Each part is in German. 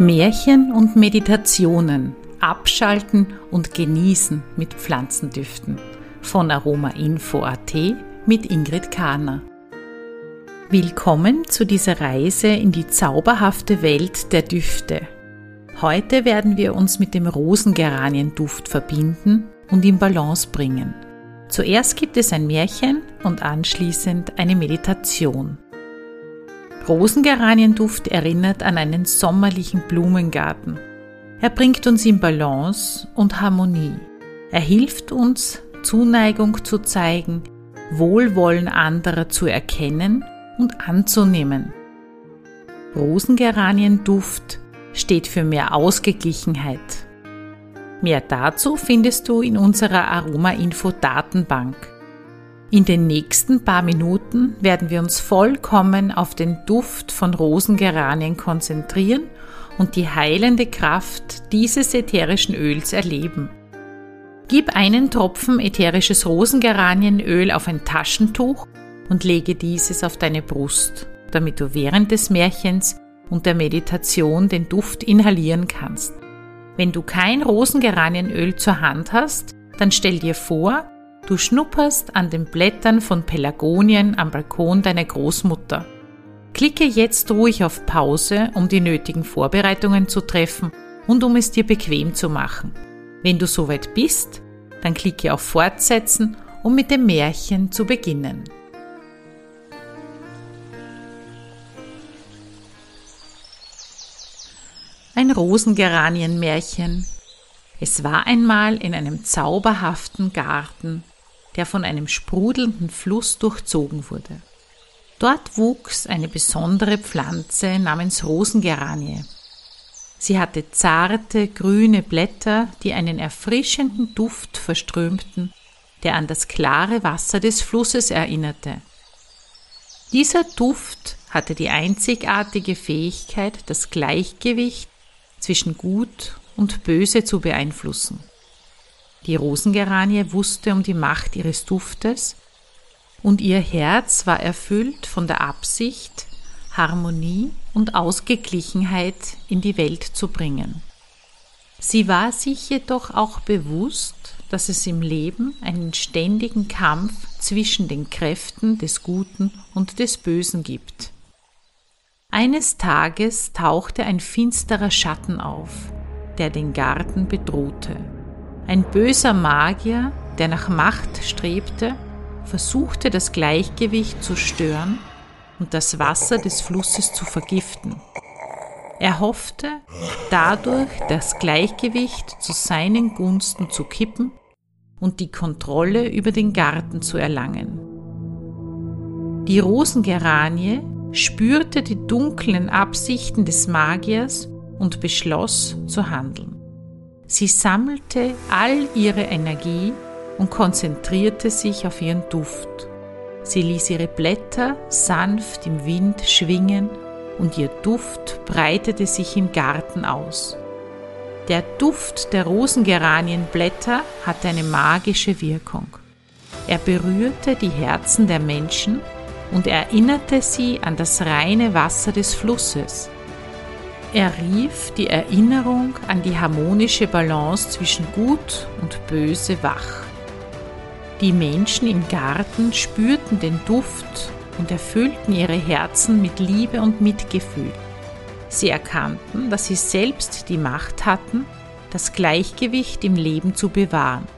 Märchen und Meditationen abschalten und genießen mit Pflanzendüften von Aromainfo.at mit Ingrid Kahner. Willkommen zu dieser Reise in die zauberhafte Welt der Düfte. Heute werden wir uns mit dem Rosengeranienduft verbinden und in Balance bringen. Zuerst gibt es ein Märchen und anschließend eine Meditation. Rosengeranienduft erinnert an einen sommerlichen Blumengarten. Er bringt uns in Balance und Harmonie. Er hilft uns, Zuneigung zu zeigen, Wohlwollen anderer zu erkennen und anzunehmen. Rosengeranienduft steht für mehr Ausgeglichenheit. Mehr dazu findest du in unserer Aroma-Info Datenbank. In den nächsten paar Minuten werden wir uns vollkommen auf den Duft von Rosengeranien konzentrieren und die heilende Kraft dieses ätherischen Öls erleben. Gib einen Tropfen ätherisches Rosengeranienöl auf ein Taschentuch und lege dieses auf deine Brust, damit du während des Märchens und der Meditation den Duft inhalieren kannst. Wenn du kein Rosengeranienöl zur Hand hast, dann stell dir vor, Du schnupperst an den Blättern von Pelargonien am Balkon deiner Großmutter. Klicke jetzt ruhig auf Pause, um die nötigen Vorbereitungen zu treffen und um es dir bequem zu machen. Wenn du soweit bist, dann klicke auf Fortsetzen, um mit dem Märchen zu beginnen. Ein Rosengeranienmärchen. Es war einmal in einem zauberhaften Garten der von einem sprudelnden Fluss durchzogen wurde. Dort wuchs eine besondere Pflanze namens Rosengeranie. Sie hatte zarte, grüne Blätter, die einen erfrischenden Duft verströmten, der an das klare Wasser des Flusses erinnerte. Dieser Duft hatte die einzigartige Fähigkeit, das Gleichgewicht zwischen Gut und Böse zu beeinflussen. Die Rosengeranie wusste um die Macht ihres Duftes und ihr Herz war erfüllt von der Absicht, Harmonie und Ausgeglichenheit in die Welt zu bringen. Sie war sich jedoch auch bewusst, dass es im Leben einen ständigen Kampf zwischen den Kräften des Guten und des Bösen gibt. Eines Tages tauchte ein finsterer Schatten auf, der den Garten bedrohte. Ein böser Magier, der nach Macht strebte, versuchte das Gleichgewicht zu stören und das Wasser des Flusses zu vergiften. Er hoffte, dadurch das Gleichgewicht zu seinen Gunsten zu kippen und die Kontrolle über den Garten zu erlangen. Die Rosengeranie spürte die dunklen Absichten des Magiers und beschloss zu handeln. Sie sammelte all ihre Energie und konzentrierte sich auf ihren Duft. Sie ließ ihre Blätter sanft im Wind schwingen und ihr Duft breitete sich im Garten aus. Der Duft der Rosengeranienblätter hatte eine magische Wirkung. Er berührte die Herzen der Menschen und erinnerte sie an das reine Wasser des Flusses, er rief die Erinnerung an die harmonische Balance zwischen Gut und Böse wach. Die Menschen im Garten spürten den Duft und erfüllten ihre Herzen mit Liebe und Mitgefühl. Sie erkannten, dass sie selbst die Macht hatten, das Gleichgewicht im Leben zu bewahren.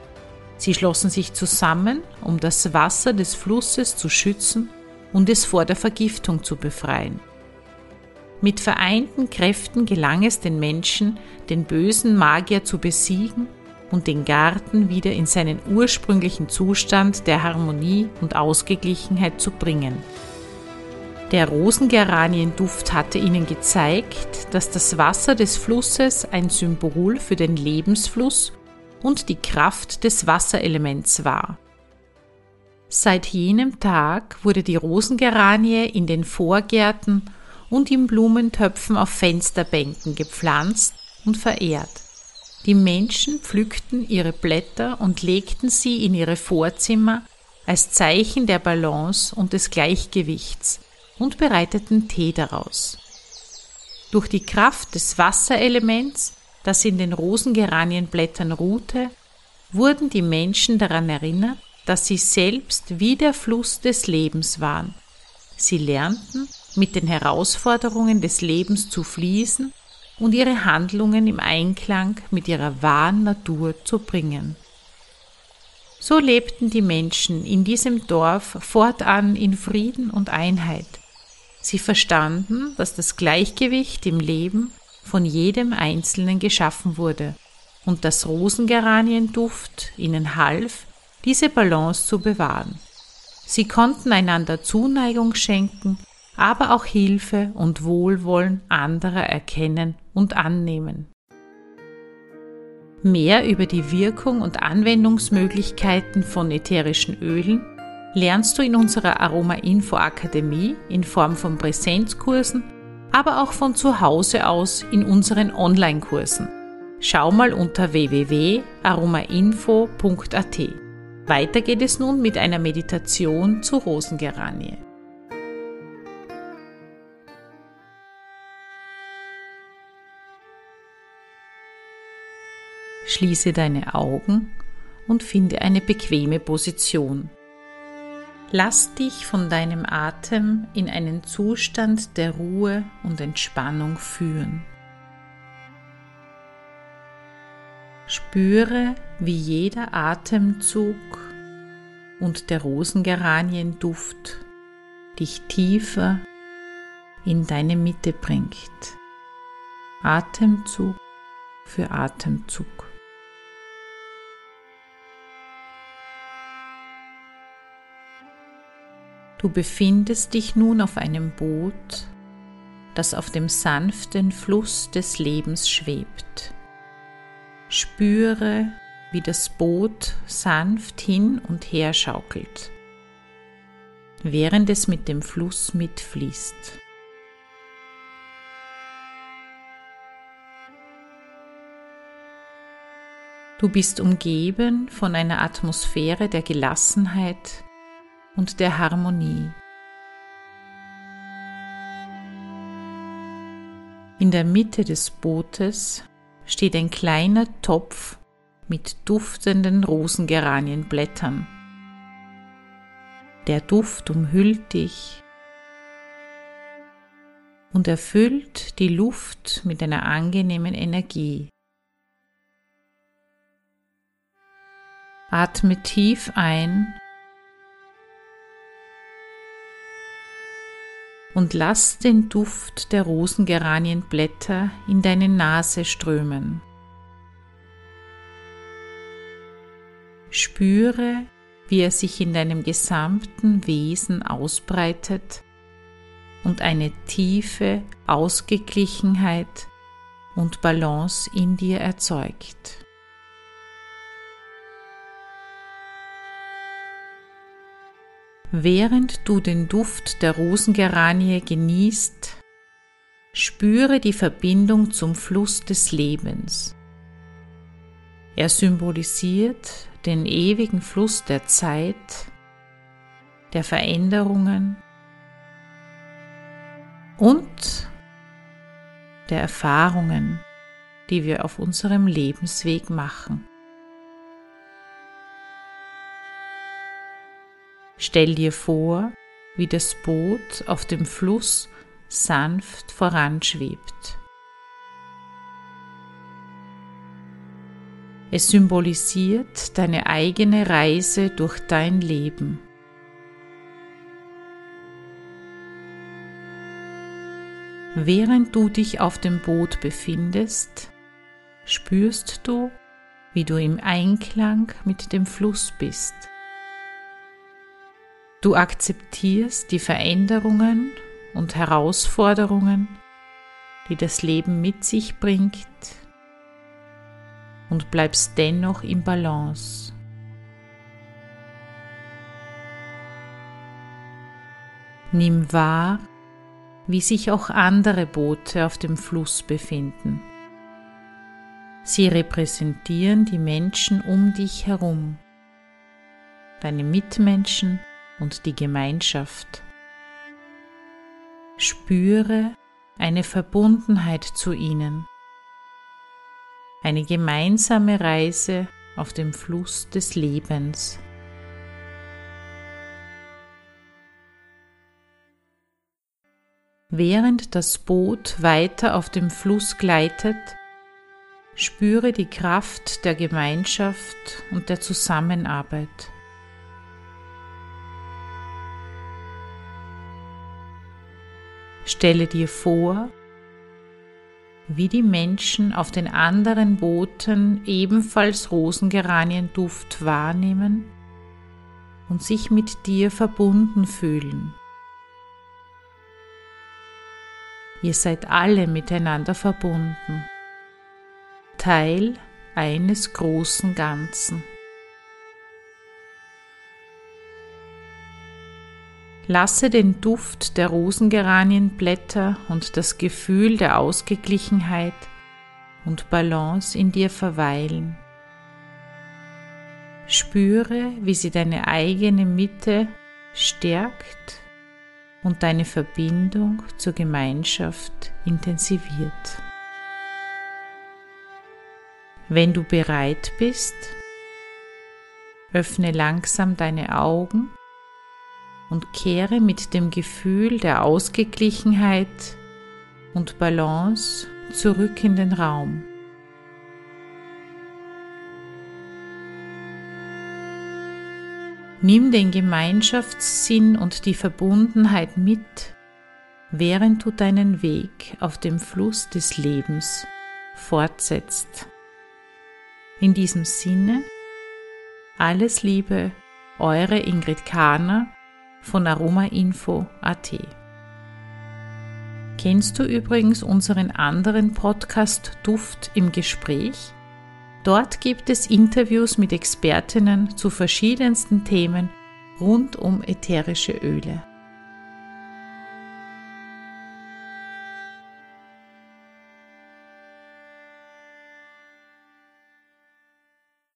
Sie schlossen sich zusammen, um das Wasser des Flusses zu schützen und es vor der Vergiftung zu befreien. Mit vereinten Kräften gelang es den Menschen, den bösen Magier zu besiegen und den Garten wieder in seinen ursprünglichen Zustand der Harmonie und Ausgeglichenheit zu bringen. Der Rosengeranienduft hatte ihnen gezeigt, dass das Wasser des Flusses ein Symbol für den Lebensfluss und die Kraft des Wasserelements war. Seit jenem Tag wurde die Rosengeranie in den Vorgärten und in Blumentöpfen auf Fensterbänken gepflanzt und verehrt. Die Menschen pflückten ihre Blätter und legten sie in ihre Vorzimmer als Zeichen der Balance und des Gleichgewichts und bereiteten Tee daraus. Durch die Kraft des Wasserelements, das in den Rosengeranienblättern ruhte, wurden die Menschen daran erinnert, dass sie selbst wie der Fluss des Lebens waren. Sie lernten, mit den Herausforderungen des Lebens zu fließen und ihre Handlungen im Einklang mit ihrer wahren Natur zu bringen. So lebten die Menschen in diesem Dorf fortan in Frieden und Einheit. Sie verstanden, dass das Gleichgewicht im Leben von jedem Einzelnen geschaffen wurde und dass Rosengeranienduft ihnen half, diese Balance zu bewahren. Sie konnten einander Zuneigung schenken, aber auch Hilfe und Wohlwollen anderer erkennen und annehmen. Mehr über die Wirkung und Anwendungsmöglichkeiten von ätherischen Ölen lernst du in unserer Aroma Info Akademie in Form von Präsenzkursen, aber auch von zu Hause aus in unseren Online-Kursen. Schau mal unter www.aromainfo.at. Weiter geht es nun mit einer Meditation zu Rosengeranie. Schließe deine Augen und finde eine bequeme Position. Lass dich von deinem Atem in einen Zustand der Ruhe und Entspannung führen. Spüre, wie jeder Atemzug und der Rosengeranienduft dich tiefer in deine Mitte bringt. Atemzug für Atemzug. Du befindest dich nun auf einem Boot, das auf dem sanften Fluss des Lebens schwebt. Spüre, wie das Boot sanft hin und her schaukelt, während es mit dem Fluss mitfließt. Du bist umgeben von einer Atmosphäre der Gelassenheit und der Harmonie. In der Mitte des Bootes steht ein kleiner Topf mit duftenden Rosengeranienblättern. Der Duft umhüllt dich und erfüllt die Luft mit einer angenehmen Energie. Atme tief ein und lass den Duft der Rosengeranienblätter in deine Nase strömen. Spüre, wie er sich in deinem gesamten Wesen ausbreitet und eine tiefe Ausgeglichenheit und Balance in dir erzeugt. Während du den Duft der Rosengeranie genießt, spüre die Verbindung zum Fluss des Lebens. Er symbolisiert den ewigen Fluss der Zeit, der Veränderungen und der Erfahrungen, die wir auf unserem Lebensweg machen. Stell dir vor, wie das Boot auf dem Fluss sanft voranschwebt. Es symbolisiert deine eigene Reise durch dein Leben. Während du dich auf dem Boot befindest, spürst du, wie du im Einklang mit dem Fluss bist. Du akzeptierst die Veränderungen und Herausforderungen, die das Leben mit sich bringt und bleibst dennoch im Balance. Nimm wahr, wie sich auch andere Boote auf dem Fluss befinden. Sie repräsentieren die Menschen um dich herum, deine Mitmenschen und die Gemeinschaft. Spüre, eine Verbundenheit zu ihnen, eine gemeinsame Reise auf dem Fluss des Lebens. Während das Boot weiter auf dem Fluss gleitet, spüre die Kraft der Gemeinschaft und der Zusammenarbeit. Stelle dir vor, wie die Menschen auf den anderen Booten ebenfalls Rosengeranienduft wahrnehmen und sich mit dir verbunden fühlen. Ihr seid alle miteinander verbunden, Teil eines großen Ganzen. Lasse den Duft der Rosengeranienblätter und das Gefühl der Ausgeglichenheit und Balance in dir verweilen. Spüre, wie sie deine eigene Mitte stärkt und deine Verbindung zur Gemeinschaft intensiviert. Wenn du bereit bist, öffne langsam deine Augen und kehre mit dem Gefühl der Ausgeglichenheit und Balance zurück in den Raum. Nimm den Gemeinschaftssinn und die Verbundenheit mit, während du deinen Weg auf dem Fluss des Lebens fortsetzt. In diesem Sinne, alles Liebe, eure Ingrid Kahner von aromainfo.at. Kennst du übrigens unseren anderen Podcast Duft im Gespräch? Dort gibt es Interviews mit Expertinnen zu verschiedensten Themen rund um ätherische Öle.